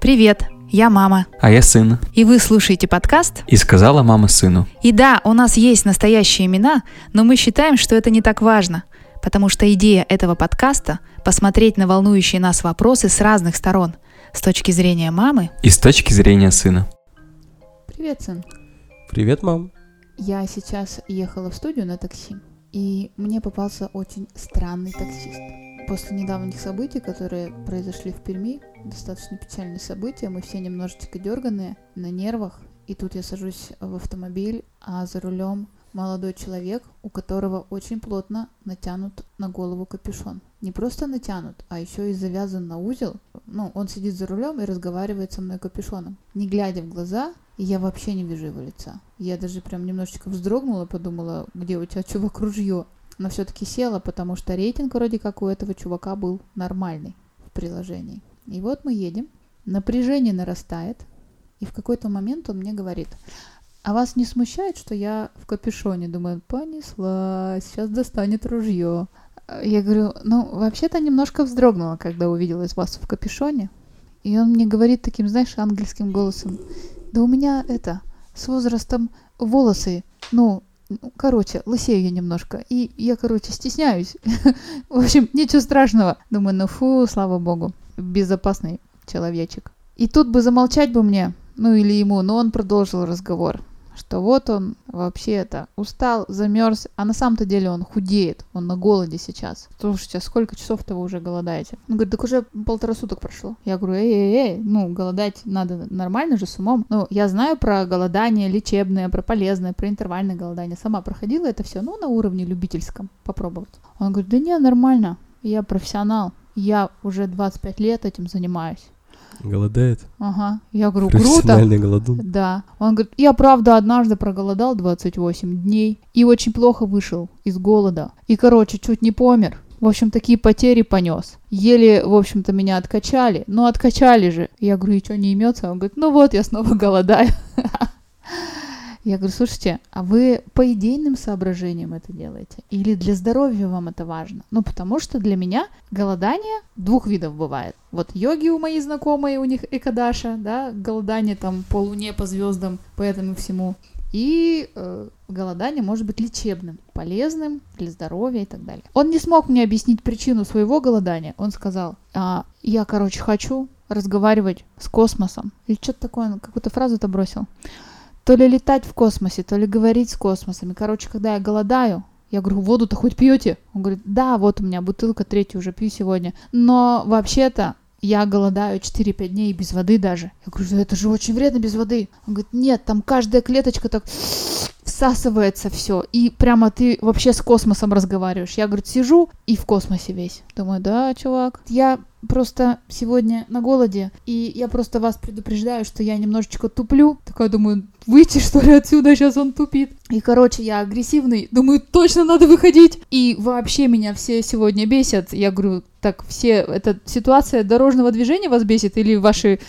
Привет, я мама. А я сын. И вы слушаете подкаст? И сказала мама сыну. И да, у нас есть настоящие имена, но мы считаем, что это не так важно, потому что идея этого подкаста – посмотреть на волнующие нас вопросы с разных сторон, с точки зрения мамы И с точки зрения сына. Привет, сын. Привет, мам. Я сейчас ехала в студию на такси, и мне попался очень странный таксист. После недавних событий, которые произошли в Перми, достаточно печальные события, мы все немножечко дерганые, на нервах, и тут я сажусь в автомобиль, а за рулем молодой человек, у которого очень плотно натянут на голову капюшон. Не просто натянут, а еще и завязан на узел. Ну, он сидит за рулем и разговаривает со мной капюшоном. Не глядя в глаза, и я вообще не вижу его лица. Я даже прям немножечко вздрогнула, подумала, где у тебя чувак ружье. Но все-таки села, потому что рейтинг вроде как у этого чувака был нормальный в приложении. И вот мы едем, напряжение нарастает, и в какой-то момент он мне говорит, а вас не смущает, что я в капюшоне? Думаю, понеслась, сейчас достанет ружье. Я говорю, ну, вообще-то немножко вздрогнула, когда увидела из вас в капюшоне. И он мне говорит таким, знаешь, ангельским голосом, да у меня это, с возрастом волосы, ну, короче, лысею я немножко. И я, короче, стесняюсь. В общем, ничего страшного. Думаю, ну фу, слава богу, безопасный человечек. И тут бы замолчать бы мне, ну или ему, но он продолжил разговор что вот он вообще это устал, замерз, а на самом-то деле он худеет, он на голоде сейчас. Слушайте, а сколько часов-то вы уже голодаете? Он говорит, так уже полтора суток прошло. Я говорю, эй-эй-эй, ну, голодать надо нормально же, с умом. Ну, я знаю про голодание лечебное, про полезное, про интервальное голодание. Сама проходила это все, ну, на уровне любительском попробовать. Он говорит, да не, нормально, я профессионал. Я уже 25 лет этим занимаюсь. Голодает. Ага. Я говорю, круто. Голодун. Да. Он говорит, я правда однажды проголодал 28 дней и очень плохо вышел из голода. И, короче, чуть не помер. В общем, такие потери понес. Еле, в общем-то, меня откачали. Ну, откачали же. Я говорю, и что, не имется? Он говорит, ну вот, я снова голодаю. Я говорю, слушайте, а вы по идейным соображениям это делаете? Или для здоровья вам это важно? Ну, потому что для меня голодание двух видов бывает. Вот йоги у моей знакомой, у них экадаша, да, голодание там по луне, по звездам, по этому всему. И э, голодание может быть лечебным, полезным для здоровья и так далее. Он не смог мне объяснить причину своего голодания. Он сказал, а, я, короче, хочу разговаривать с космосом. Или что-то такое, какую-то фразу-то бросил то ли летать в космосе, то ли говорить с космосом. И, короче, когда я голодаю, я говорю, воду-то хоть пьете? Он говорит, да, вот у меня бутылка третья уже пью сегодня. Но вообще-то я голодаю 4-5 дней без воды даже. Я говорю, это же очень вредно без воды. Он говорит, нет, там каждая клеточка так всасывается все. И прямо ты вообще с космосом разговариваешь. Я, говорит, сижу и в космосе весь. Думаю, да, чувак. Я просто сегодня на голоде, и я просто вас предупреждаю, что я немножечко туплю. Такая думаю, выйти что ли отсюда, сейчас он тупит. И, короче, я агрессивный, думаю, точно надо выходить. И вообще меня все сегодня бесят. Я говорю, так, все, эта ситуация дорожного движения вас бесит или ваши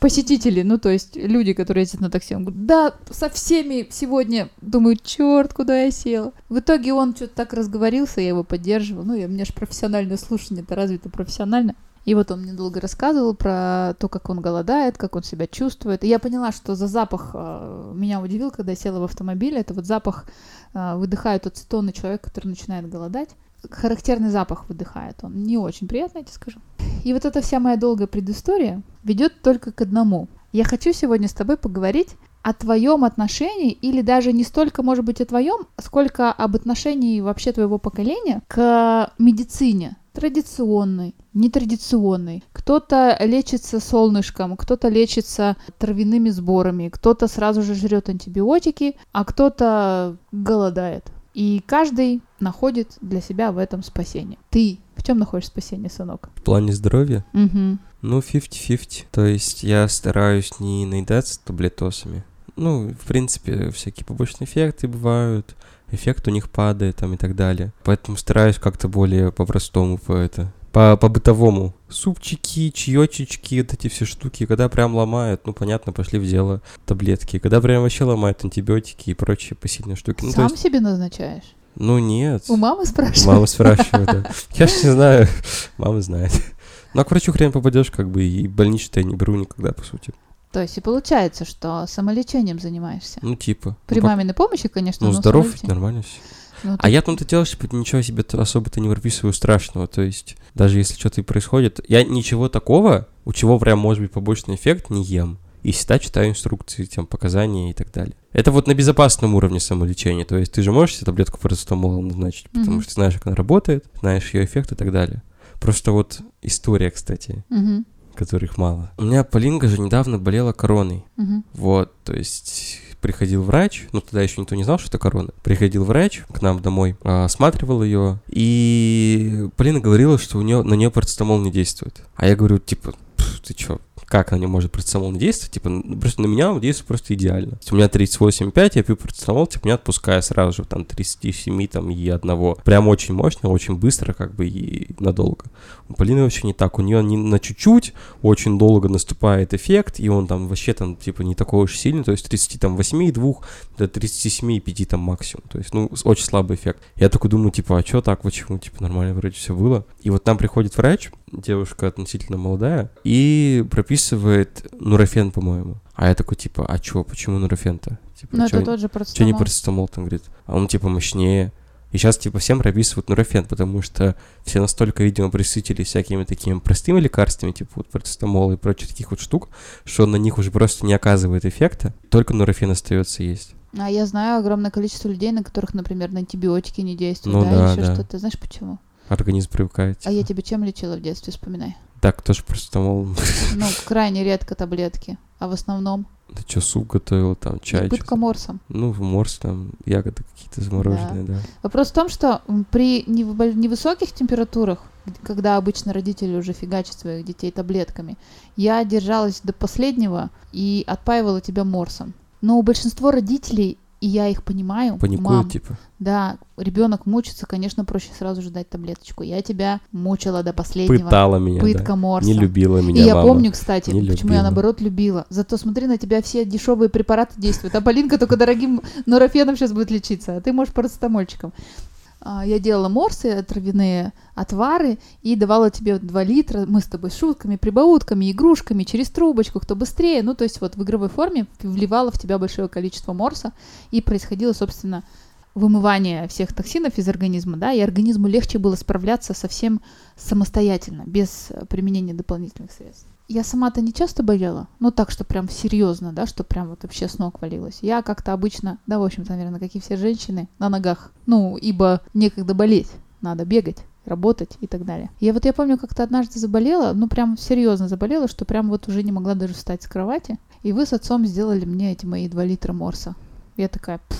посетители, ну, то есть люди, которые ездят на такси. Он говорит, да, со всеми сегодня. Думаю, черт, куда я сел. В итоге он что-то так разговорился, я его поддерживал. Ну, я, у меня же профессиональное слушание, это развито профессионально. И вот он мне долго рассказывал про то, как он голодает, как он себя чувствует. И я поняла, что за запах э, меня удивил, когда я села в автомобиль. Это вот запах э, выдыхает ацетоны человек, который начинает голодать. Характерный запах выдыхает он. Не очень приятно, я тебе скажу. И вот эта вся моя долгая предыстория ведет только к одному. Я хочу сегодня с тобой поговорить о твоем отношении, или даже не столько, может быть, о твоем, сколько об отношении вообще твоего поколения к медицине традиционной, нетрадиционной. Кто-то лечится солнышком, кто-то лечится травяными сборами, кто-то сразу же жрет антибиотики, а кто-то голодает. И каждый находит для себя в этом спасение. Ты в чем находишь спасение, сынок? В плане здоровья? Угу. Ну, 50-50. То есть я стараюсь не наедаться таблетосами. Ну, в принципе, всякие побочные эффекты бывают, эффект у них падает там и так далее. Поэтому стараюсь как-то более по-простому по это, по, по-бытовому. Супчики, чаечечки, вот эти все штуки, когда прям ломают, ну, понятно, пошли в дело таблетки. Когда прям вообще ломают антибиотики и прочие посильные штуки. Ну, Сам есть, себе назначаешь? Ну нет. У мамы спрашивают? Мама спрашивает, да. Я ж не знаю, мама знает. Ну, а к врачу хрен попадешь, как бы, и больничный я не беру никогда, по сути. То есть и получается, что самолечением занимаешься. Ну, типа. При ну, маминой помощи, конечно, Ну, здоров, нормально все. Ну, А я в том-то дело, что ничего себе особо-то не прописываю страшного. То есть, даже если что-то и происходит, я ничего такого, у чего прям может быть побочный эффект, не ем. И всегда читаю инструкции, там, показания и так далее. Это вот на безопасном уровне самолечения. То есть ты же можешь себе таблетку парацетамола назначить, потому Мгм. что ты знаешь, как она работает, знаешь ее эффект и так далее. Просто вот история, кстати, Мгм, которых мало. У меня Полинка же недавно болела короной. мгм. Вот, то есть приходил врач, ну тогда еще никто не знал, что это корона. Приходил врач к нам домой, а, осматривал ее, и Полина говорила, что у нее на нее парацетамол не действует. А я говорю, типа, «Пф, ты чё, как на нее может парацетамол не действовать? Типа, просто на меня он действует просто идеально. То есть у меня 38,5, я пью парацетамол, типа, меня отпуская сразу же, там, 37, там, и одного. Прям очень мощно, очень быстро, как бы, и надолго. У Полины вообще не так, у нее не на чуть-чуть, очень долго наступает эффект, и он там вообще там, типа, не такой уж сильный, то есть 38,2 до 37,5 там максимум, то есть, ну, очень слабый эффект. Я такой думаю, типа, а что так, почему, типа, нормально вроде все было. И вот там приходит врач, девушка относительно молодая, и прописывает нурофен, по-моему. А я такой, типа, а чё, почему нурофен-то? Типа, Ну, это тот же Че не парацетамол. там, говорит? А он типа мощнее. И сейчас типа всем прописывают нурофен, потому что все настолько, видимо, присытились всякими такими простыми лекарствами, типа вот парацетамол и прочих таких вот штук, что на них уже просто не оказывает эффекта, только нурофен остается есть. А я знаю огромное количество людей, на которых, например, на антибиотики не действуют, Ну да, да, еще да. что-то. Знаешь почему? Организм привыкает. А я тебя чем лечила в детстве, вспоминай. Так, тоже парацетамол. Ну, крайне редко таблетки, а в основном Ты что, суп готовил, там, чай? пытка морсом. Ну, морс, там, ягоды какие-то замороженные, да. Вопрос в том, что при невысоких температурах, когда обычно родители уже фигачат своих детей таблетками, я держалась до последнего и отпаивала тебя морсом. Но у большинства родителей, и я их понимаю, Паникуют, мам, типа. да, ребенок мучится, конечно, проще сразу же дать таблеточку. Я тебя мучила до последнего. Пытала меня, Пытка да. морса. Не любила И меня я мама. помню, кстати, Не почему я любила. наоборот любила. Зато смотри, на тебя все дешевые препараты действуют. А Полинка только дорогим нурофеном сейчас будет лечиться, а ты можешь парацетамольчиком. А, Я делала морсы, травяные отвары, и давала тебе 2 литра. Мы с тобой шутками, прибаутками, игрушками, через трубочку, кто быстрее. Ну, то есть вот в игровой форме вливала в тебя большое количество морса, и происходило, собственно, вымывание всех токсинов из организма, да, и организму легче было справляться совсем самостоятельно, без применения дополнительных средств. Я сама-то не часто болела, ну так, что прям серьезно, да, что прям вот вообще с ног валилась. Я как-то обычно, да, в общем-то, наверное, как и все женщины, на ногах. Ну, ибо некогда болеть, надо бегать работать и так далее. Я вот я помню, как-то однажды заболела, ну прям серьезно заболела, что прям вот уже не могла даже встать с кровати. И вы с отцом сделали мне эти мои 2 литра морса. Я такая, «Пф,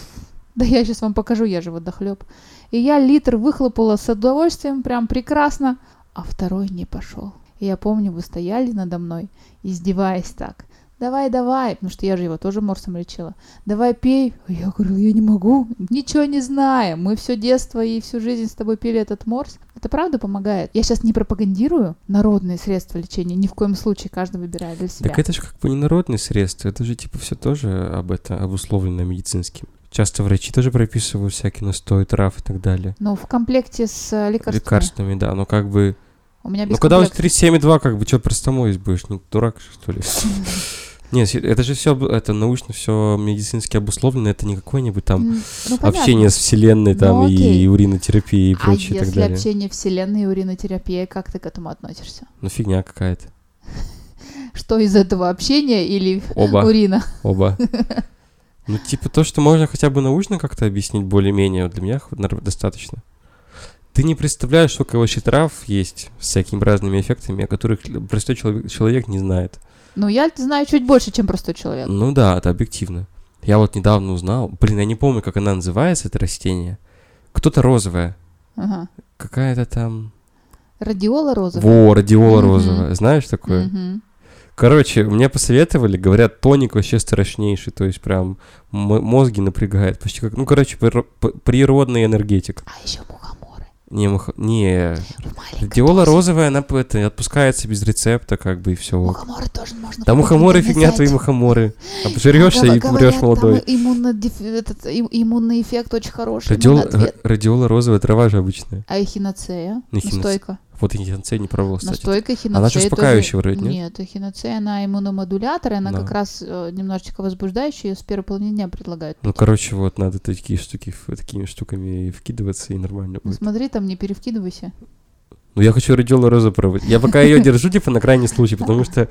да я сейчас вам покажу, я же водохлеб. И я литр выхлопала с удовольствием, прям прекрасно, а второй не пошел. И я помню, вы стояли надо мной, издеваясь так. Давай, давай, потому что я же его тоже морсом лечила. Давай пей. А я говорю, я не могу. Ничего не знаем. Мы все детство и всю жизнь с тобой пили этот морс. Это правда помогает. Я сейчас не пропагандирую народные средства лечения. Ни в коем случае каждый выбирает для себя. Так это же как бы не народные средства, это же типа все тоже об это обусловлено медицинским. Часто врачи тоже прописывают всякие настои трав и так далее. Но в комплекте с э, лекарствами. Лекарствами, да, но как бы... У меня без Ну когда у тебя комплекта. 37,2, как бы, что простомой будешь? Не дурак, что ли? Нет, это же все, это научно все медицински обусловлено, это не какое-нибудь там ну, общение с вселенной там Ну, и, окей. уринотерапией и А прочее и так если далее. общение вселенной и уринотерапия, как ты к этому относишься? Ну фигня какая-то. Что из этого общения или Оба, урина? оба. Ну, типа, то, что можно хотя бы научно как-то объяснить более-менее, для меня достаточно. Ты не представляешь, сколько вообще трав есть с всякими разными эффектами, о которых простой человек, человек не знает. Ну, я знаю чуть больше, чем простой человек. Ну да, это объективно. Я вот недавно узнал, блин, я не помню, как она называется, это растение. Кто-то розовая, Ага. какая-то там... Радиола розовая. Во, радиола Мгм. розовая, знаешь такое? Мгм. Короче, мне посоветовали, говорят, тоник вообще страшнейший, то есть прям мозги напрягает, почти как, ну, короче, природный энергетик. А еще мухоморы. Не, муха... не, дозе. розовая, она это, отпускается без рецепта, как бы, и все. Мухоморы тоже можно. Там в мухоморы фигня, твои мухоморы. Обжрешься Говорят, и умрешь молодой. иммунный эффект очень хороший. Радиола, розовая трава же обычная. А эхиноцея? Эхиноце- Настойка. Вот я не- не пробовал, кстати. Настойка эхиноцея. Она же тоже- успокаивающая вроде, нет? Нет, эхиноцея, она иммуномодулятор, и она Да. как раз э, немножечко возбуждающая, ее с первой половины дня предлагают. Ну, короче, вот надо такие штуки, такими штуками вкидываться, и нормально Ну, будет. смотри, там не перевкидывайся. Ну, я хочу радиола розу пробовать. Я пока ее держу, типа, на крайний случай, потому что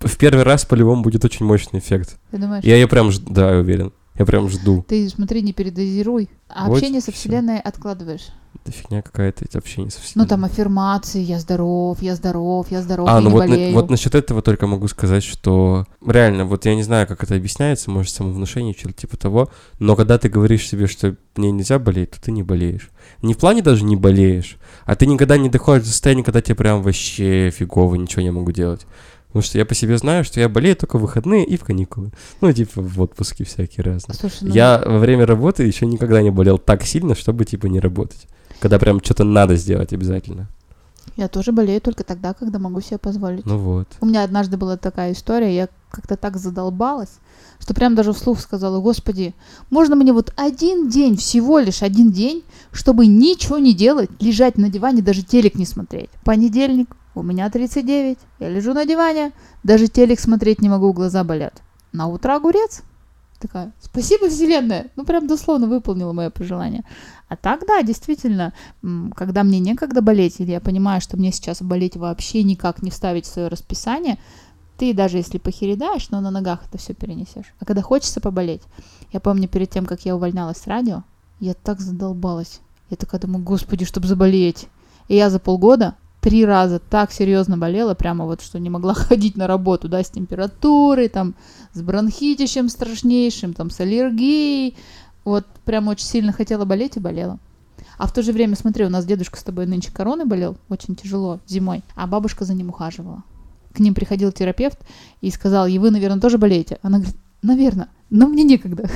в первый раз по-любому будет очень мощный эффект. Ты думаешь? Я ее прям да, уверен. Я прям жду. Ты смотри, не передозируй. А Вот общение со. Вселенной откладываешь. Это фигня какая-то, это общение со Ну, вселенной. там аффирмации, я здоров, я здоров, я здоров, А, я ну не вот, на- болею. вот насчет этого только могу сказать, что реально, вот я не знаю, как это объясняется, может, самовнушение, что-то типа того, но когда ты говоришь себе, что мне нельзя болеть, то ты не болеешь. Не в плане даже не болеешь, а ты никогда не доходишь до состояния, когда тебе прям вообще фигово, ничего не могу делать. Потому что я по себе знаю, что я болею только в выходные и в каникулы. Ну, типа в отпуске всякие разные. Слушай, ну, Я во время работы еще никогда не болел так сильно, чтобы типа не работать. Когда прям что-то надо сделать обязательно. я тоже болею только тогда, когда могу себе позволить. Ну вот. У меня однажды была такая история, я как-то так задолбалась, что прям даже вслух сказала, господи, можно мне вот один день, всего лишь один день, чтобы ничего не делать, лежать на диване, даже телек не смотреть. Понедельник, у меня 39, я лежу на диване, даже телек смотреть не могу, глаза болят. На утро огурец. Такая, спасибо, Вселенная. Ну, прям дословно выполнила мое пожелание. А так, да, действительно, когда мне некогда болеть, или я понимаю, что мне сейчас болеть вообще никак не вставить в свое расписание, ты даже если похередаешь, но на ногах это все перенесешь. А когда хочется поболеть, я помню перед тем, как я увольнялась с радио, я так задолбалась. Я такая думаю, господи, чтобы заболеть. И я за полгода три раза так серьезно болела, прямо вот, что не могла ходить на работу, да, с температурой, там, с бронхитищем страшнейшим, там, с аллергией. Вот прям очень сильно хотела болеть и болела. А в то же время, смотри, у нас дедушка с тобой нынче короной болел, очень тяжело, зимой, а бабушка за ним ухаживала. К ним приходил терапевт и сказал, и вы, наверное, тоже болеете? Она говорит, наверное, но мне некогда.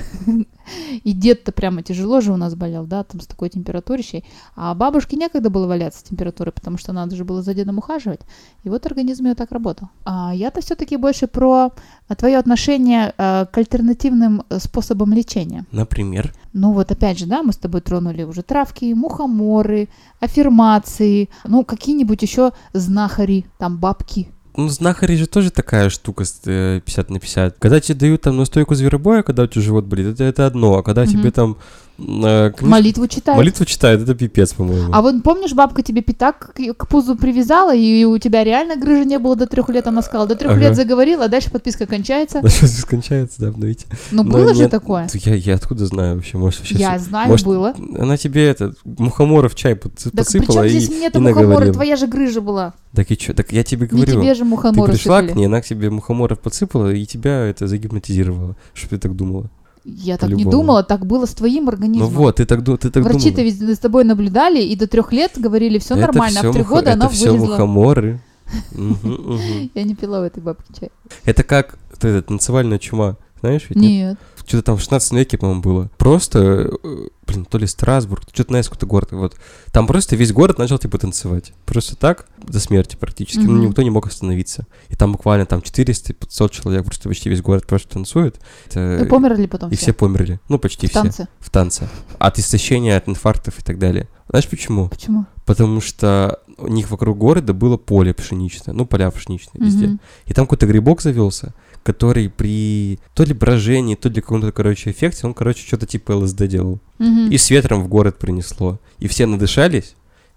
И дед-то прямо тяжело же у нас болел, да, там с такой температурищей. А бабушке некогда было валяться с температурой, потому что надо же было за дедом ухаживать. И вот организм ее так работал. А я-то все-таки больше про твое отношение э, к альтернативным э, способам лечения. Например. Ну вот опять же, да, мы с тобой тронули уже травки, мухоморы, аффирмации, ну какие-нибудь еще знахари, там бабки. Ну, знахари же тоже такая штука с, э, 50 на 50. Когда тебе дают там настойку зверобоя, когда у тебя живот болит, это, это одно. А когда Мгм. тебе там книж- Молитву читают. молитву читают, это пипец, по-моему. А вот помнишь, бабка тебе пятак к, к пузу привязала, и у тебя реально грыжи не было до трех лет, она сказала, до трех Ага. лет заговорила, а дальше подписка кончается. Да что скончается, да, обновите. Ну, Но было же нет, такое. Я, я откуда знаю вообще? Может, вообще... Я знаю, может, было. Она тебе это, мухоморов чай подсы- Так при подсыпала чем и, здесь мне-то и мухоморы? наговорила. Твоя же грыжа была. Так и чё? Так я тебе Не говорю. тебе же Ты мухоморы пришла сыпали. к ней, она к тебе мухоморов подсыпала, и тебя это загипнотизировало. Что ты так думала? Я так не думала, так было с твоим организмом. Ну вот, ты так, ты так Врачи-то ведь за тобой наблюдали и до трех лет говорили, все Это нормально, а в три года это она вылезла. мухоморы. Мгм, мгм. Я не пила у этой бабки чай. Это как танцевальная чума. Знаешь ведь? Нет. Что-то там в 16 веке, по-моему, было. Просто, э, блин, то ли Страсбург, что-то на какой-то город. Вот. Там просто весь город начал, типа, танцевать. Просто так, до смерти практически. Ну, Мгм. никто не мог остановиться. И там буквально там 400-500 человек, просто почти весь город просто танцует. Это- И померли потом и все. все померли. Ну, почти в все. танце. В танце. От истощения, от инфарктов и так далее. Знаешь почему? Почему? Потому что у них вокруг города было поле пшеничное. Ну, поля пшеничные везде. Мгм. И там какой-то грибок завелся, который при то ли брожении, то ли каком-то, короче, эффекте, он, короче, что-то типа ЛСД делал. Мгм. И с ветром в город принесло. И все надышались,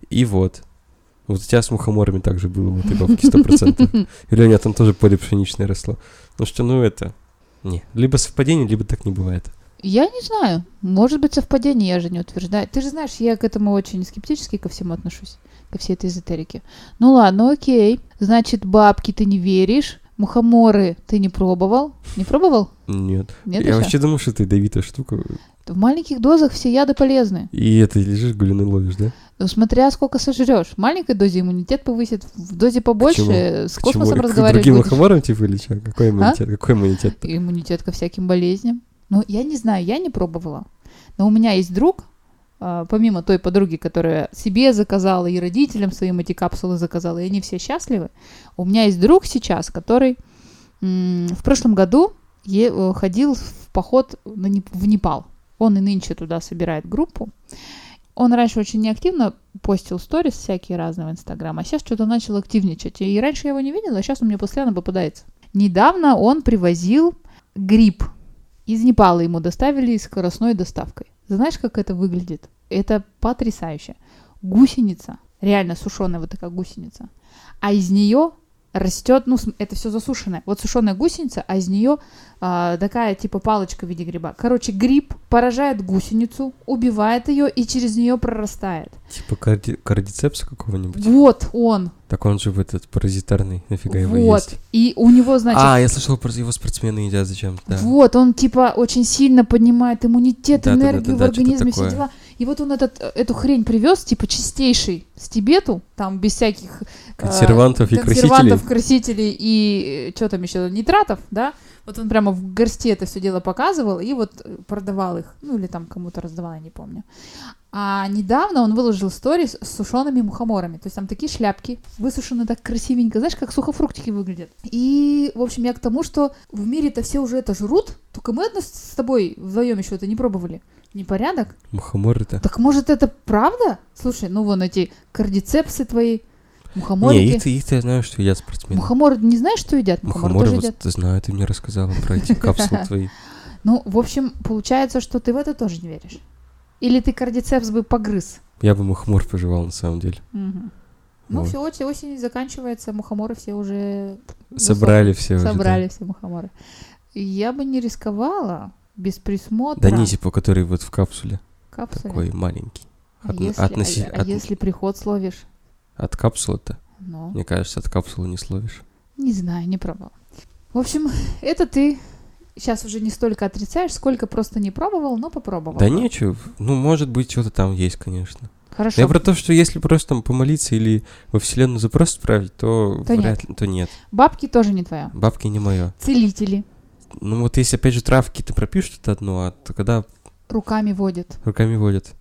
и вот. Вот у тебя с мухоморами также было, вот и бабки 100%. Или у меня там тоже поле пшеничное росло. Ну что, ну это... Не, либо совпадение, либо так не бывает. Я не знаю. Может быть, совпадение, я же не утверждаю. Ты же знаешь, я к этому очень скептически ко всему отношусь, ко всей этой эзотерике. Ну ладно, окей. Значит, бабки ты не веришь, мухоморы ты не пробовал. Не пробовал? Нет. Нет Я еще? вообще думал, что это ядовитая штука. В маленьких дозах все яды полезны. И это лежишь, гулины ловишь, да? Ну, смотря сколько сожрешь. В маленькой дозе иммунитет повысит, в дозе побольше чему? с К космосом чему? К разговаривать другим будешь. мухоморам, типа, или что? Какой иммунитет? Какой иммунитет? Иммунитет ко всяким болезням. Ну, я не знаю, я не пробовала. Но у меня есть друг, а, помимо той подруги, которая себе заказала и родителям своим эти капсулы заказала, и они все счастливы, у меня есть друг сейчас, который в прошлом году э, ходил в поход в Непал. Он и нынче туда собирает группу. Он раньше очень неактивно постил сторис всякие разные в Инстаграм, а сейчас что-то начал активничать. И раньше я его не видела, а сейчас он мне постоянно попадается. Недавно он привозил гриб. Из Непала ему доставили скоростной доставкой. Знаешь, как это выглядит? Это потрясающе. Гусеница, реально сушеная вот такая гусеница. А из нее растет, ну, это все засушенное. Вот сушеная гусеница, а из нее а, такая типа палочка в виде гриба. Короче, гриб поражает гусеницу, убивает ее и через нее прорастает. Типа карди... кардицепса какого-нибудь. Вот он. Так он же в этот паразитарный, нафига его вот. есть? И у него, значит, а, я слышал, его спортсмены едят зачем-то, да. Вот, он типа очень сильно поднимает иммунитет, Да-да-да-да-да, энергию в что-то организме, все такое. дела. И вот он этот, э, эту хрень привез, типа чистейший с Тибету, там без всяких э, Консервантов и консервантов, красителей и что там еще, нитратов, да? Вот он прямо в горсти это все дело показывал и вот э, продавал их, ну или там кому-то раздавал, я не помню. А недавно он выложил сторис с сушеными мухоморами. То есть там такие шляпки, высушены так красивенько. Знаешь, как сухофруктики выглядят. И, в общем, я к тому, что в мире-то все уже это жрут, только мы одно с тобой вдвоем еще это не пробовали. Непорядок? Мухоморы-то. Так может это правда? Слушай, ну вон эти кардицепсы твои, Не, мухоморики. их-то, их-то я знаю, что едят спортсмены. Мухоморы не знаешь, что едят? Мухоморы, Мухоморы, тоже вот едят. знаю, ты мне рассказала про эти капсулы твои. Ну, в общем, получается, что ты в это тоже не веришь. Или ты кардицепс бы погрыз. Я бы мухомор пожевал, на самом деле. Ну, Вот. все, осень, осень заканчивается, мухоморы все уже... Собрали все уже. да. Собрали все мухоморы. Я бы не рисковала без присмотра. Да типа, который вот в капсуле. капсуле. Такой маленький. А От, если, относи- а- а от- если приход словишь? от капсулы-то. Ну, Мне кажется, от капсулы не словишь. не знаю, не пробовала. В общем, это ты сейчас уже не столько отрицаешь, сколько просто не пробовал, но попробовал. Да нечего. Ну, может быть, что-то там есть, конечно. Хорошо. Я про то, что если просто там помолиться или во вселенную запрос отправить, то, То вряд ли, то нет. Бабки тоже не твоя. Бабки не мое. Целители Ну вот если опять же травки ты пропишешь что-то одно, а то когда руками водят. руками водят.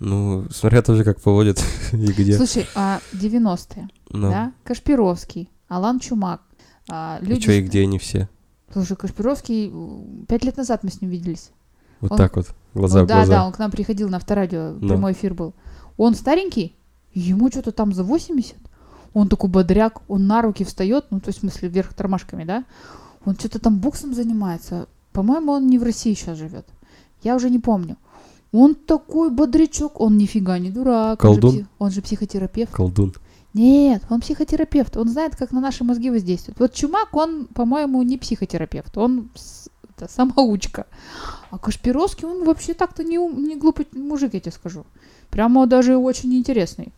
Ну, смотря тоже как поводят и где. Слушай, а 90-е, Ну, да? Кашпировский, Алан Чумак. а, и люди... что, и где они все? Слушай, Кашпировский, пять лет назад мы с ним виделись. Вот Он- так вот, глаза Ну в да, глаза. да, он к нам приходил на авторадио, Ну. прямой эфир был. Он старенький, ему что-то там за 80. Он такой бодряк, он на руки встает, ну, то есть, в смысле, вверх тормашками, да? Он что-то там боксом занимается. По-моему, он не в России сейчас живет. Я уже не помню. Он такой бодрячок, он нифига не дурак. Он же, Колдун? пси- он же психотерапевт. Колдун. Нет, он психотерапевт. Он знает, как на наши мозги воздействует. Вот Чумак, он, по-моему, не психотерапевт. Он это, самоучка. А Кашпировский, он вообще так-то не, ум- не глупый мужик, я тебе скажу. Прямо даже очень интересный.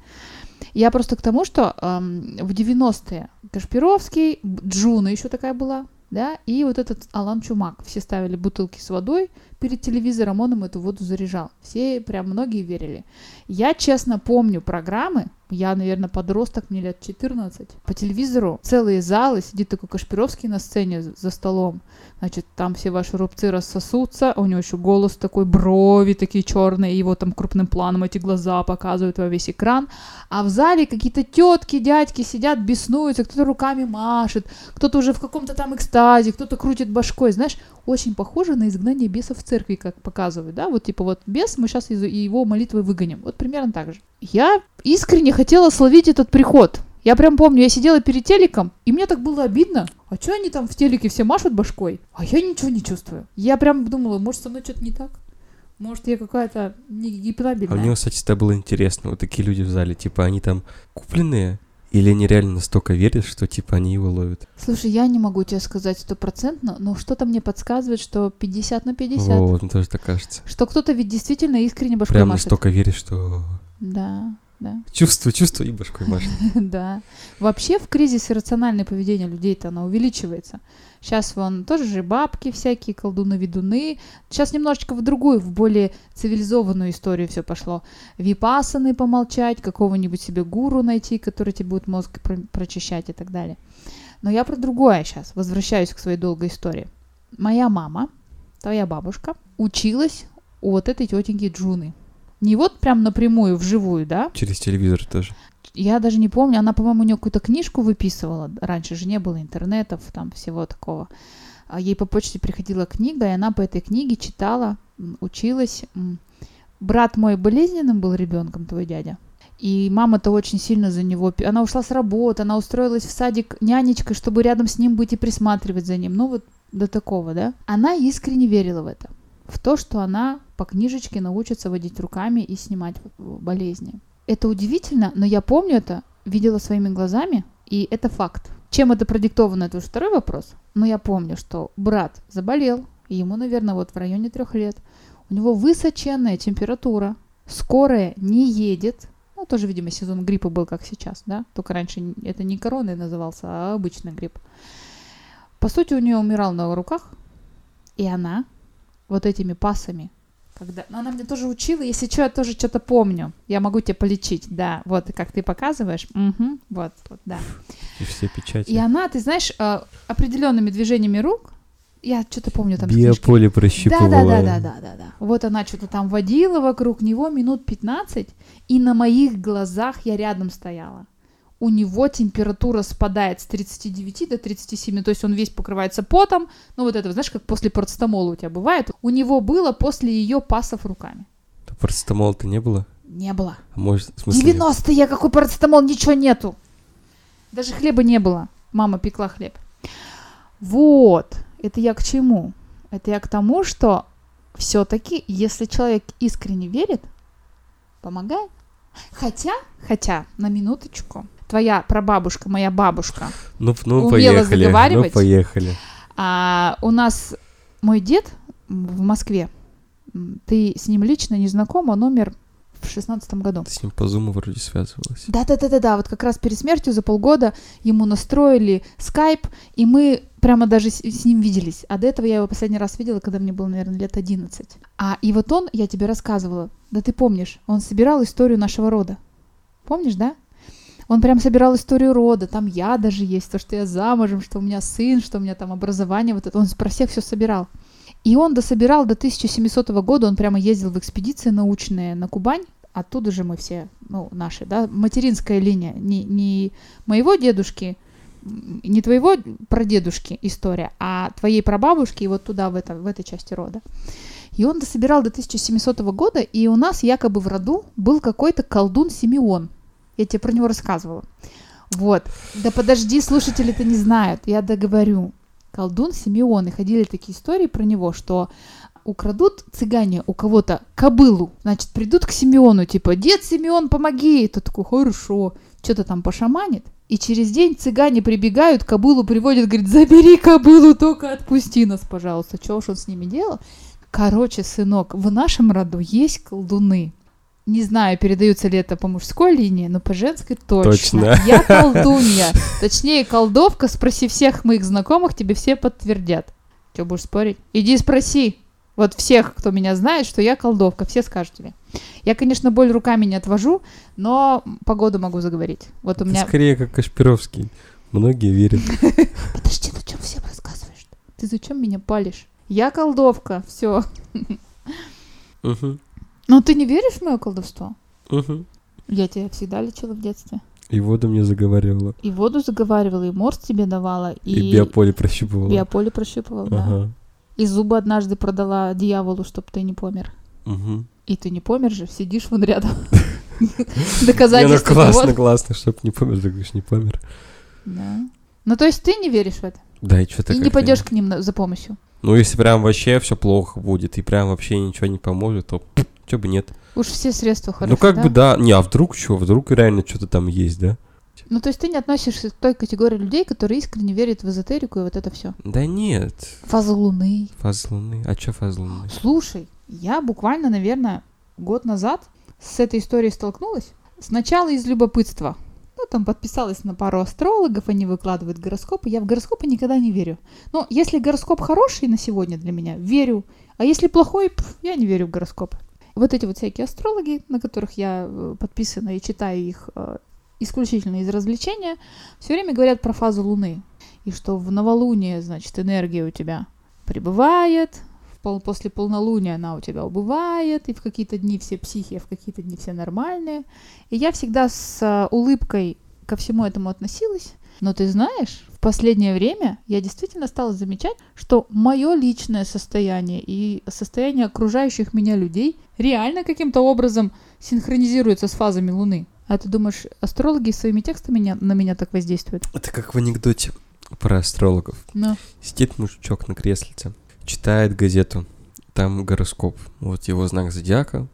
Я просто к тому, что эм, в 90-е Кашпировский, Джуна еще такая была, да, и вот этот Алан Чумак. Все ставили бутылки с водой перед телевизором, он им эту воду заряжал. Все, прям многие верили. Я честно помню программы, я, наверное, подросток, мне лет 14. По телевизору целые залы, сидит такой Кашпировский на сцене за столом. Значит, там все ваши рубцы рассосутся, у него еще голос такой, брови такие черные, его там крупным планом эти глаза показывают во весь экран. А в зале какие-то тетки, дядьки сидят, беснуются, кто-то руками машет, кто-то уже в каком-то там экстазе, кто-то крутит башкой. Знаешь, очень похоже на изгнание бесов в церкви, как показывают, да? Вот типа вот бес, мы сейчас его молитвой выгоним. Вот примерно так же. Я искренне хотела словить этот приход. Я прям помню, я сидела перед телеком, и мне так было обидно. А что они там в телеке все машут башкой? А я ничего не чувствую. Я прям думала, может, со мной что-то не так? Может, я какая-то не А гипнобельная? мне, кстати, всегда было интересно, вот такие люди в зале, типа, они там купленные, или они реально настолько верят, что, типа, они его ловят? Слушай, я не могу тебе сказать стопроцентно, но что-то мне подсказывает, что 50 на 50. Вот, мне тоже так кажется. Что кто-то ведь действительно искренне башкой Прям машет. настолько веришь, что... Да, да, Чувствую, чувствую, и башкой машет. да. Вообще в кризисе рациональное поведение людей-то оно увеличивается. Сейчас вон тоже же бабки всякие, колдуны-ведуны. Сейчас немножечко в другую, в более цивилизованную историю все пошло. Випасаны помолчать, какого-нибудь себе гуру найти, который тебе будет мозг про- прочищать и так далее. Но я про другое сейчас. Возвращаюсь к своей долгой истории. Моя мама, твоя бабушка, училась у вот этой тетеньки Джуны. Не вот прям напрямую, вживую, да? Через телевизор тоже. Я даже не помню, она, по-моему, у нее какую-то книжку выписывала. Раньше же не было интернетов, там всего такого. А Ей по почте приходила книга, и она по этой книге читала, училась. Брат мой болезненным был ребенком, твой дядя. И мама-то очень сильно за него... Она ушла с работы, она устроилась в садик нянечкой, чтобы рядом с ним быть и присматривать за ним. Ну вот до такого, да? Она искренне верила в это. В то, что она по книжечке научится водить руками и снимать э, болезни. Это удивительно, но я помню это, видела своими глазами, и это факт. Чем это продиктовано, это уже второй вопрос. Но я помню, что брат заболел, и ему, наверное, вот в районе трех лет. У него высоченная температура, скорая не едет. Ну, тоже, видимо, сезон гриппа был как сейчас, да? Только раньше это не короной назывался, а обычный грипп. По сути, у нее умирал на руках, и она вот этими пасами, когда... Ну, она мне тоже учила, если что, я тоже что-то помню. Я могу тебя полечить, да. Вот, как ты показываешь. Мгм, вот, вот, да. И все печати. И она, ты знаешь, э, определенными движениями рук, я что-то помню там. Биополе Да, прощупывала. да, да, да, да, да, да. Вот она что-то там водила вокруг него минут 15, и на моих глазах я рядом стояла. У него температура спадает с 39 до 37, то есть он весь покрывается потом. Ну вот это, знаешь, как после парацетамола у тебя бывает. У него было после ее пасов руками. Парацетамола-то не было? Не было. А может, в смысле... 90-е, какой парацетамол, ничего нету. Даже хлеба не было. Мама пекла хлеб. Вот, это я к чему? Это я к тому, что все-таки, если человек искренне верит, помогает. Хотя, хотя, на минуточку, твоя прабабушка, моя бабушка, Ну, ну умела поехали. Ну, заговаривать. поехали. а у нас мой дед в Москве, ты с ним лично не знаком, он умер в шестнадцатом году. Ты с ним по зуму вроде связывалась. Да, да, да, да, да. Вот как раз перед смертью за полгода ему настроили скайп, и мы прямо даже с, с ним виделись. А до этого я его последний раз видела, когда мне было, наверное, лет 11. А и вот он, я тебе рассказывала, да ты помнишь, он собирал историю нашего рода. Помнишь, да? Он прям собирал историю рода, там я даже есть, то, что я замужем, что у меня сын, что у меня там образование, вот это, он про всех все собирал. И он дособирал до 1700 года, он прямо ездил в экспедиции научные на Кубань, оттуда же мы все, ну, наши, да, материнская линия, не, не моего дедушки, не твоего прадедушки история, а твоей прабабушки и вот туда, в, это, в этой части рода. И он дособирал до 1700 года, и у нас якобы в роду был какой-то колдун Симеон. Я тебе про него рассказывала. Вот. Да подожди, слушатели-то не знают, я договорю. Колдун Симеон, и ходили такие истории про него, что украдут цыгане у кого-то кобылу, значит, придут к Симеону, типа, дед Симеон, помоги, и тот такой, хорошо, что-то там пошаманит, и через день цыгане прибегают, кобылу приводят, говорит, забери кобылу, только отпусти нас, пожалуйста. Что уж он с ними делал? Короче, сынок, в нашем роду есть колдуны. Не знаю, передаются ли это по мужской линии, но по женской точно. Точно. Я колдунья. Точнее, колдовка, спроси всех моих знакомых, тебе все подтвердят. Что будешь спорить? Иди спроси. Вот всех, кто меня знает, что я колдовка, все скажут тебе. Я, конечно, боль руками не отвожу, но погоду могу заговорить. Вот у Ты меня... скорее как Кашпировский. Многие верят. Подожди, ну что всем рассказываешь? Ты зачем меня палишь? Я колдовка, все. Ну ты не веришь в мое колдовство? мгм. Я тебя всегда лечила в детстве. И воду мне заговаривала. И воду заговаривала, и морс тебе давала, и, И, биополе прощупывала. биополе прощупывала, да. Ага. И зубы однажды продала дьяволу, чтобы ты не помер. Мгм. И ты не помер же, сидишь вон рядом. Ну Доказательство. классно, классно, чтоб не помер, так говоришь, не помер. Да. Ну, то есть ты не веришь в это? Да, и что-то И не пойдешь к ним за помощью? Ну, если прям вообще все плохо будет, и прям вообще ничего не поможет, то что бы нет. Уж все средства хороши, ну, как да? бы да. Не, а вдруг что? Вдруг реально что-то там есть, да? Ну, то есть ты не относишься к той категории людей, которые искренне верят в эзотерику и вот это все. Да нет. Фаза Луны. Фаза Луны. А что фаза Луны? Слушай, я буквально, наверное, год назад с этой историей столкнулась. Сначала из любопытства. Ну, там подписалась на пару астрологов, они выкладывают гороскопы. Я в гороскопы никогда не верю. Но если гороскоп хороший на сегодня для меня, верю. А если плохой, пф, я не верю в гороскопы. Вот эти вот всякие астрологи, на которых я э, подписана и читаю их э, исключительно из развлечения, все время говорят про фазу Луны. И что в новолуние, значит, энергия у тебя прибывает, пол- после полнолуния она у тебя убывает, и в какие-то дни все психи, а в какие-то дни все нормальные. И я всегда с а, улыбкой ко всему этому относилась. Но ты знаешь, последнее время я действительно стала замечать, что мое личное состояние и состояние окружающих меня людей реально каким-то образом синхронизируется с фазами Луны. А ты думаешь, астрологи своими текстами на меня так воздействуют? Это как в анекдоте про астрологов. Ну, Сидит мужичок на креслице, читает газету, там гороскоп, вот его знак зодиака,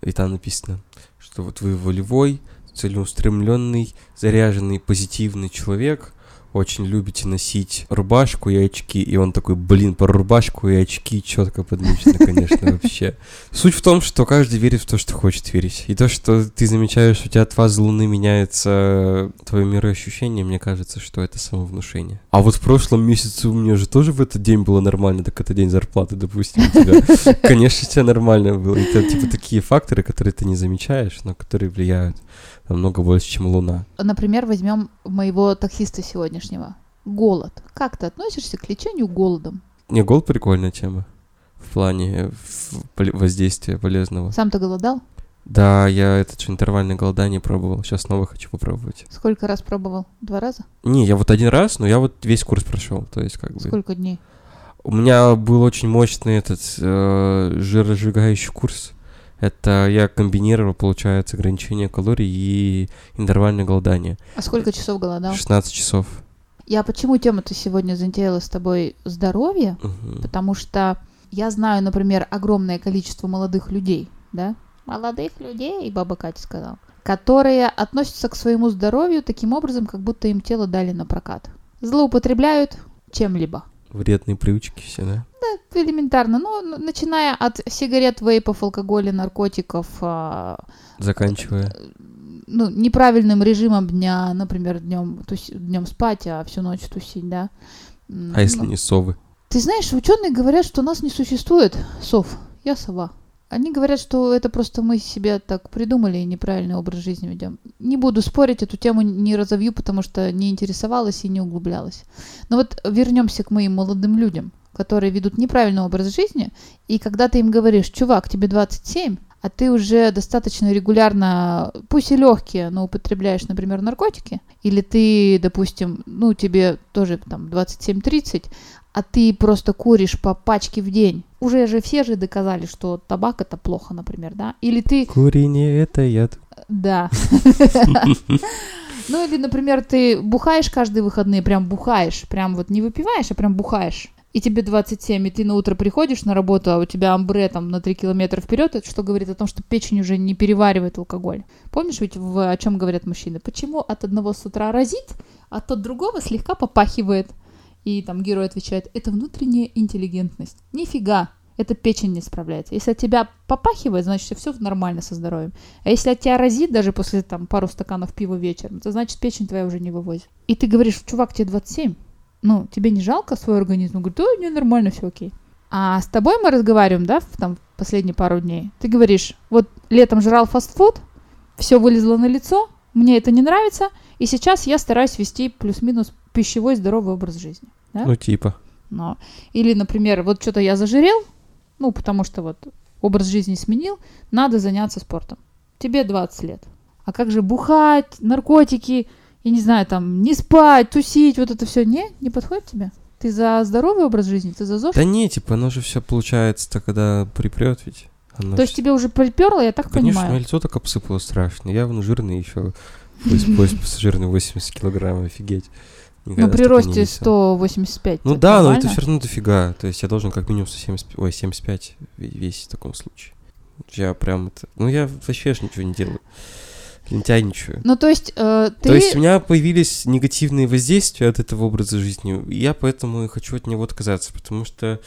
и там написано, что вот вы волевой, целеустремленный, заряженный, позитивный человек, очень любите носить рубашку и очки, и он такой, блин, про рубашку и очки четко подмечено, конечно, вообще. Суть в том, что каждый верит в то, что хочет верить. И то, что ты замечаешь, у тебя от фазы Луны меняется твое мироощущение, мне кажется, что это самовнушение. А вот в прошлом месяце у меня же тоже в этот день было нормально, так это день зарплаты, допустим, у тебя. Конечно, у тебя нормально было. Это типа такие факторы, которые ты не замечаешь, но которые влияют намного больше, чем Луна. например, возьмем моего таксиста сегодняшнего. Голод. Как ты относишься к лечению голодом? Не, гол прикольная тема. В плане воздействия полезного. Сам ты голодал? Да, я это же интервальное голодание пробовал. Сейчас снова хочу попробовать. Сколько раз пробовал? Два раза? Не, я вот один раз, но я вот весь курс прошел. То есть как бы... Сколько дней? У меня был очень мощный этот э, жиросжигающий курс. Это я комбинировал, получается, ограничение калорий и интервальное голодание. А сколько часов голодал? 16 часов. Я почему тему-то сегодня затеяла с тобой здоровье? Мгм. Потому что я знаю, например, огромное количество молодых людей, да? Молодых людей, баба Катя сказала. Которые относятся к своему здоровью таким образом, как будто им тело дали на прокат. Злоупотребляют чем-либо. Вредные привычки все, да? Элементарно, ну, начиная от сигарет, вейпов, алкоголя, наркотиков, а, Заканчивая. ну, неправильным режимом дня, например, днем, днем спать, а всю ночь тусить, да. А если ну, не совы? Ты знаешь, ученые говорят, что нас не существует сов. Я сова. Они говорят, что это просто мы себе так придумали и неправильный образ жизни ведем. Не буду спорить, эту тему не разовью, потому что не интересовалась и не углублялась. Но вот вернемся к моим молодым людям, которые ведут неправильный образ жизни, и когда ты им говоришь, чувак, тебе 27, а ты уже достаточно регулярно, пусть и легкие, но употребляешь, например, наркотики, или ты, допустим, ну, тебе тоже там 27-30, а ты просто куришь по пачке в день. Уже же все же доказали, что табак это плохо, например, да? Или ты, Курение это яд. да. Ну или, например, ты бухаешь каждые выходные, прям бухаешь, прям вот не выпиваешь, а прям бухаешь. И тебе 27, и ты на утро приходишь на работу, а у тебя амбре там на 3 километра вперед, это что говорит о том, что печень уже не переваривает алкоголь. Помнишь ведь в, о чем говорят мужчины? Почему от одного с утра разит, а от другого слегка попахивает? И там герой отвечает, это внутренняя интеллигентность. Нифига, это печень не справляется. Если от тебя попахивает, значит все нормально со здоровьем. А если от тебя разит даже после там пару стаканов пива вечером, то значит печень твоя уже не вывозит. И ты говоришь, чувак, тебе 27, ну, тебе не жалко свой организм? Он говорит, ой, не, нормально, все окей. А с тобой мы разговариваем, да, в там последние пару дней. Ты говоришь, вот летом жрал фастфуд, все вылезло на лицо, мне это не нравится, и сейчас я стараюсь вести плюс-минус пищевой здоровый образ жизни. Да? Ну, типа. Но. Или, например, вот что-то я зажирел, ну, потому что вот образ жизни сменил, надо заняться спортом. Тебе 20 лет. А как же бухать, наркотики, я не знаю, там, не спать, тусить, вот это все, не, не подходит тебе? Ты за здоровый образ жизни, ты за ЗОЖ? Да не, типа, оно же все получается-то, когда припрет ведь. Оно То есть всё- тебе уже приперло, я так Конечно, понимаю. лицо так обсыпало страшно. Я вон жирный еще. Поезд пассажирный 80 килограмм, офигеть. Никогда Ну, при не росте весил. 185. Ну да, но нормально? это все равно дофига. То есть я должен как минимум 170, ой, 75 ве- весить в таком случае. Я прям это... Ну я вообще ж ничего не делаю. Лентяйничаю. Ну, то есть э, ты... То есть у меня появились негативные воздействия от этого образа жизни, и я поэтому и хочу от него отказаться, потому что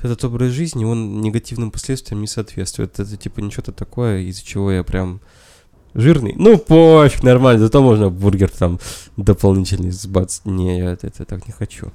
этот образ жизни, он негативным последствиям не соответствует. Это типа ничего-то такое, из-за чего я прям жирный. Ну, пофиг, нормально, зато можно бургер там дополнительный сбацать. Не, я это, это так не хочу.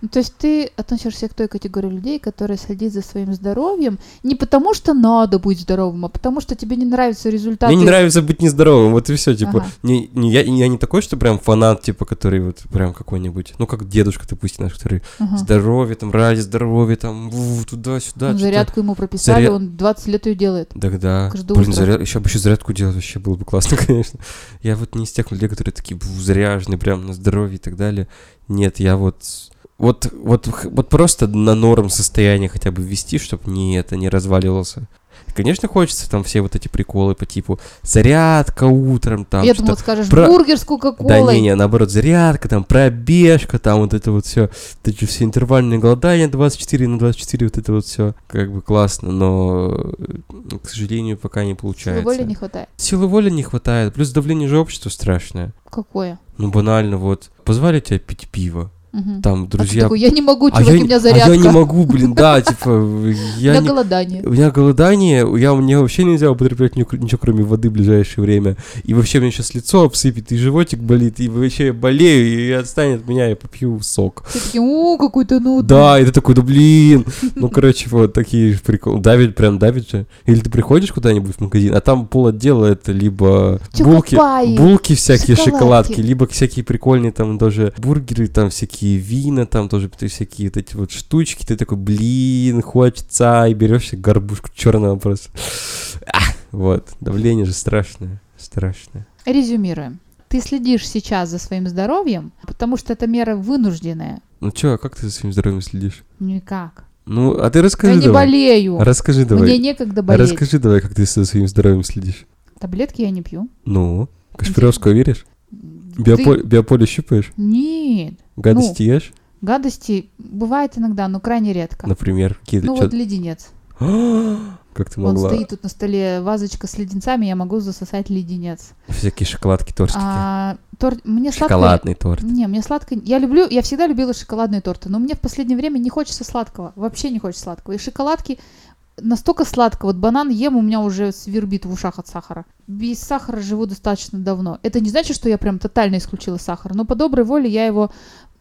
Ну, то есть ты относишься к той категории людей, которые следят за своим здоровьем не потому, что надо быть здоровым, а потому, что тебе не нравятся результаты. Мне не нравится быть нездоровым, вот и все, типа. Ага. Не, не, я, я не такой, что прям фанат, типа, который вот прям какой-нибудь, ну, как дедушка, допустим, наш, который Ага. здоровье, там, ради здоровья, там, туда-сюда. Ну, зарядку ему прописали, Заря- он 20 лет ее делает. Тогда, Каждое блин, заряд, еще бы еще зарядку делать, вообще было бы классно, конечно. Я вот не из тех людей, которые такие бу, заряженные, прям на здоровье и так далее. Нет, я вот, вот, вот, вот просто на норм состояние хотя бы ввести, чтобы не это, не разваливался. Конечно, хочется там все вот эти приколы по типу зарядка утром, там, Я думала, скажешь, про- бургер с да кока-колой. не, не, наоборот, зарядка, там, пробежка, там, вот это вот все, эти все интервальные голодания 24 на 24, вот это вот все, как бы классно, но, э, к сожалению, пока не Силы получается. воли не хватает. Силы воли не хватает, плюс давление же общества страшное. Какое? Ну, банально, вот, позвали тебя пить пиво, Мгм. там, А ты друзья... такой, я не могу, а чувак, я, у меня а зарядка. я не могу, блин, да, типа, У я меня не... голодание. У меня голодание, я, мне вообще нельзя употреблять ни- ничего, кроме воды в ближайшее время. И вообще мне сейчас лицо обсыпет, и животик болит, и вообще я болею, и отстань от меня, я попью сок. Все такие, о, какой ты нудный. Да, и ты такой, да блин. Ну, короче, вот такие приколы. Давит, прям давит же. Или ты приходишь куда-нибудь в магазин, а там пол отдела это либо булки, булки всякие, шоколадки. шоколадки, либо всякие прикольные там тоже бургеры, там всякие вина, там тоже всякие вот эти вот штучки. Ты такой, блин, хочется, и берешь себе горбушку черного просто. А, вот, давление же страшное, страшное. Резюмируем. Ты следишь сейчас за своим здоровьем, потому что это мера вынужденная. Ну чё, а как ты за своим здоровьем следишь? Никак. Ну, а ты Я расскажи не давай. болею. А Расскажи Мне давай. некогда А болеть. Расскажи давай, как ты за своим здоровьем следишь. Таблетки я не пью. Ну, Кашпировского веришь? Ты- Биополе, биополе щупаешь? Нет. Гадости ешь? Гадости бывает иногда, но крайне редко. Например, какие-то... Ну чё- вот леденец. Как ты Он могла? стоит тут на столе, вазочка с леденцами, я могу засосать леденец. Всякие шоколадки, тортики. А, торт... Мне. Шоколадный торт. Не, мне сладкое... Я люблю, я всегда любила шоколадные торты, но мне в последнее время не хочется сладкого. Вообще не хочется сладкого. И шоколадки настолько сладко. Вот банан ем, у меня уже свербит в ушах от сахара. Без сахара живу достаточно давно. Это не значит, что я прям тотально исключила сахар, но по доброй воле я его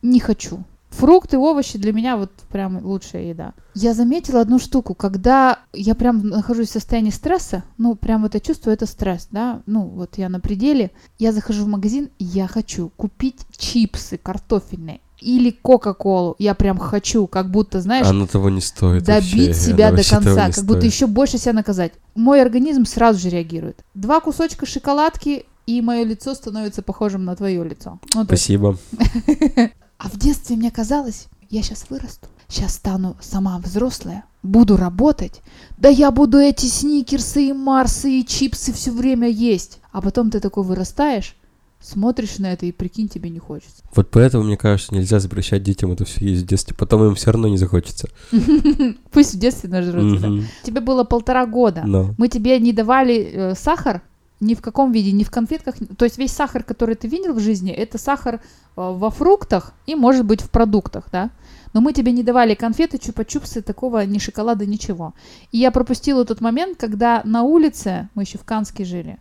не хочу. Фрукты, овощи для меня вот прям лучшая еда. Я заметила одну штуку, когда я прям нахожусь в состоянии стресса, ну прям вот я чувствую, это стресс, да, ну вот я на пределе, я захожу в магазин, я хочу купить чипсы картофельные или Кока-Колу, я прям хочу, как будто, знаешь, Оно того не стоит добить вообще, себя оно до конца, как будто стоит. еще больше себя наказать. Мой организм сразу же реагирует. Два кусочка шоколадки, и мое лицо становится похожим на твое лицо. Ну, Спасибо. а в детстве мне казалось, я сейчас вырасту, сейчас стану сама взрослая, буду работать, да я буду эти сникерсы и марсы и чипсы все время есть. А потом ты такой вырастаешь, смотришь на это и прикинь, тебе не хочется. Вот поэтому, мне кажется, нельзя запрещать детям это все есть в детстве. Потом им все равно не захочется. Пусть в детстве нажрутся. Тебе было полтора года. Мы тебе не давали э, сахар ни в каком виде, ни в конфетках. То есть весь сахар, который ты видел в жизни, это сахар э, во фруктах и, может быть, в продуктах, да? Но мы тебе не давали конфеты, чупа-чупсы, такого ни шоколада, ничего. И я пропустила тот момент, когда на улице, мы еще в Канске жили,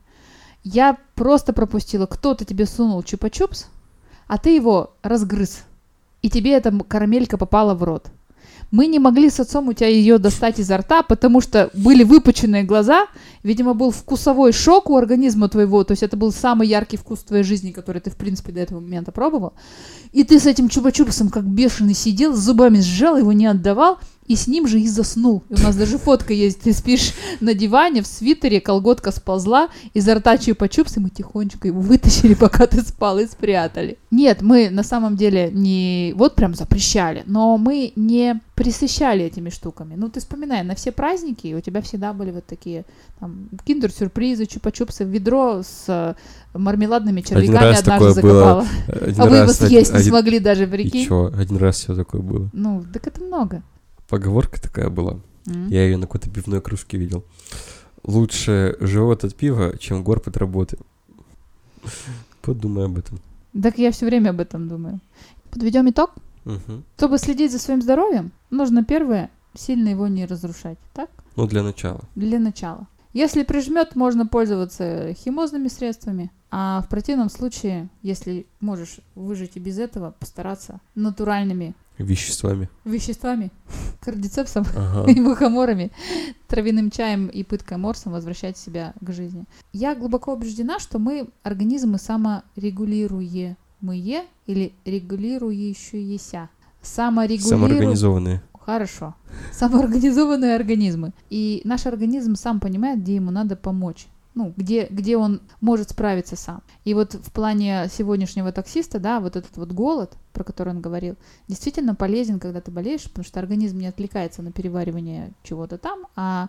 я просто пропустила, кто-то тебе сунул чупа-чупс, а ты его разгрыз. И тебе эта карамелька попала в рот. Мы не могли с отцом у тебя ее достать изо рта, потому что были выпученные глаза. Видимо, был вкусовой шок у организма твоего. То есть это был самый яркий вкус твоей жизни, который ты, в принципе, до этого момента пробовал. И ты с этим чупа-чупсом как бешеный сидел, зубами сжал, его не отдавал, и с ним же и заснул. И у нас даже фотка есть. Ты спишь на диване, в свитере, колготка сползла, изо рта чупа-чупс, и мы тихонечко его вытащили, пока ты спал, и спрятали. Нет, мы на самом деле не вот прям запрещали, но мы не присыщали этими штуками. Ну, ты вспоминай, на все праздники у тебя всегда были вот такие там киндер-сюрпризы, чупа-чупсы, ведро с э, мармеладными червяками раз однажды такое было. закопала. Один А вы его раз один- съесть не один- смогли даже, И прикинь. чё? Один раз все такое было. Ну, так это много. Поговорка такая была. М. Я ее на какой-то пивной кружке видел. Лучше живот от пива, чем горб от работы. Подумай об этом. Так я все время об этом думаю. Подведем итог. Мгм. Чтобы следить за своим здоровьем, нужно первое сильно его не разрушать, так? Ну, для начала. Для начала. Если прижмет, можно пользоваться химозными средствами. А в противном случае, если можешь выжить и без этого, постараться натуральными Веществами. веществами, кардицепсом Ага. и мухоморами, травяным чаем и пыткой морсом возвращать себя к жизни. Я глубоко убеждена, что мы организмы саморегулируемые или регулирующиеся. Саморегулиру... Самоорганизованные. Хорошо. Самоорганизованные организмы. И наш организм сам понимает, где ему надо помочь. Ну, где, где он может справиться сам. И вот в плане сегодняшнего таксиста, да, вот этот вот голод, про который он говорил, действительно полезен, когда ты болеешь, потому что организм не отвлекается на переваривание чего-то там, а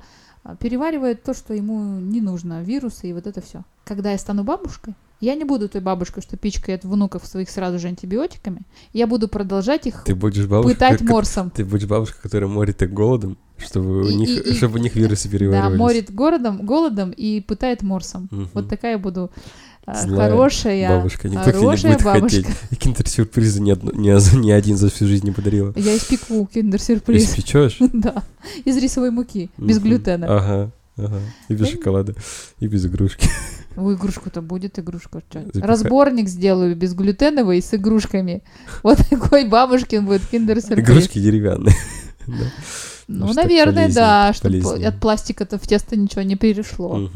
переваривает то, что ему не нужно, вирусы и вот это все. Когда я стану бабушкой, я не буду той бабушкой, что пичкает внуков своих сразу же антибиотиками. Я буду продолжать их Ты будешь бабушкой, пытать морсом. Ты будешь бабушкой, которая морит их голодом, чтобы у И- них, и- и- чтобы у них вирусы Да, переваривались. морит городом, голодом и пытает морсом. Мгм. Вот такая буду а, Злая хорошая, бабушка, никто не хорошая будет бабушка. хотеть. И киндер-сюрпризы ни, одно- ни, ни один за всю жизнь не подарила. Я испеку киндер-сюрприз. Испечешь? Да, из рисовой муки, без глютена. Ага, ага. И без Да. шоколада, и без игрушки. У игрушку-то будет игрушка. Запиха- Разборник сделаю безглютеновый с игрушками. Вот такой бабушкин будет киндер-сюрприз. Игрушки деревянные. Да. Ну, наверное, полезнее, да, чтобы от пластика-то в тесто ничего не перешло.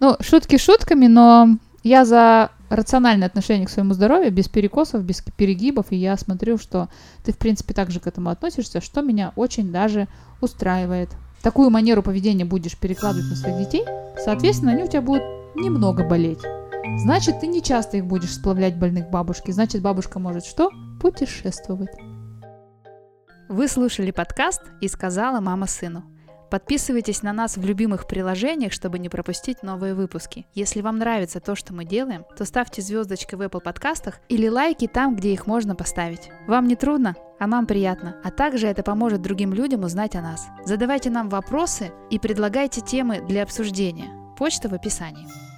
Ну, шутки шутками, но я за рациональное отношение к своему здоровью, без перекосов, без перегибов, и я смотрю, что ты, в принципе, так же к этому относишься, что меня очень даже устраивает. Такую манеру поведения будешь перекладывать на своих детей, соответственно, они у тебя будут немного болеть. Значит, ты не часто их будешь сплавлять больных бабушки, значит, бабушка может что? Путешествовать. Вы слушали подкаст «И сказала мама сыну». Подписывайтесь на нас в любимых приложениях, чтобы не пропустить новые выпуски. Если вам нравится то, что мы делаем, то ставьте звездочки в Apple подкастах или лайки там, где их можно поставить. Вам не трудно, а нам приятно. А также это поможет другим людям узнать о нас. Задавайте нам вопросы и предлагайте темы для обсуждения. Почта в описании.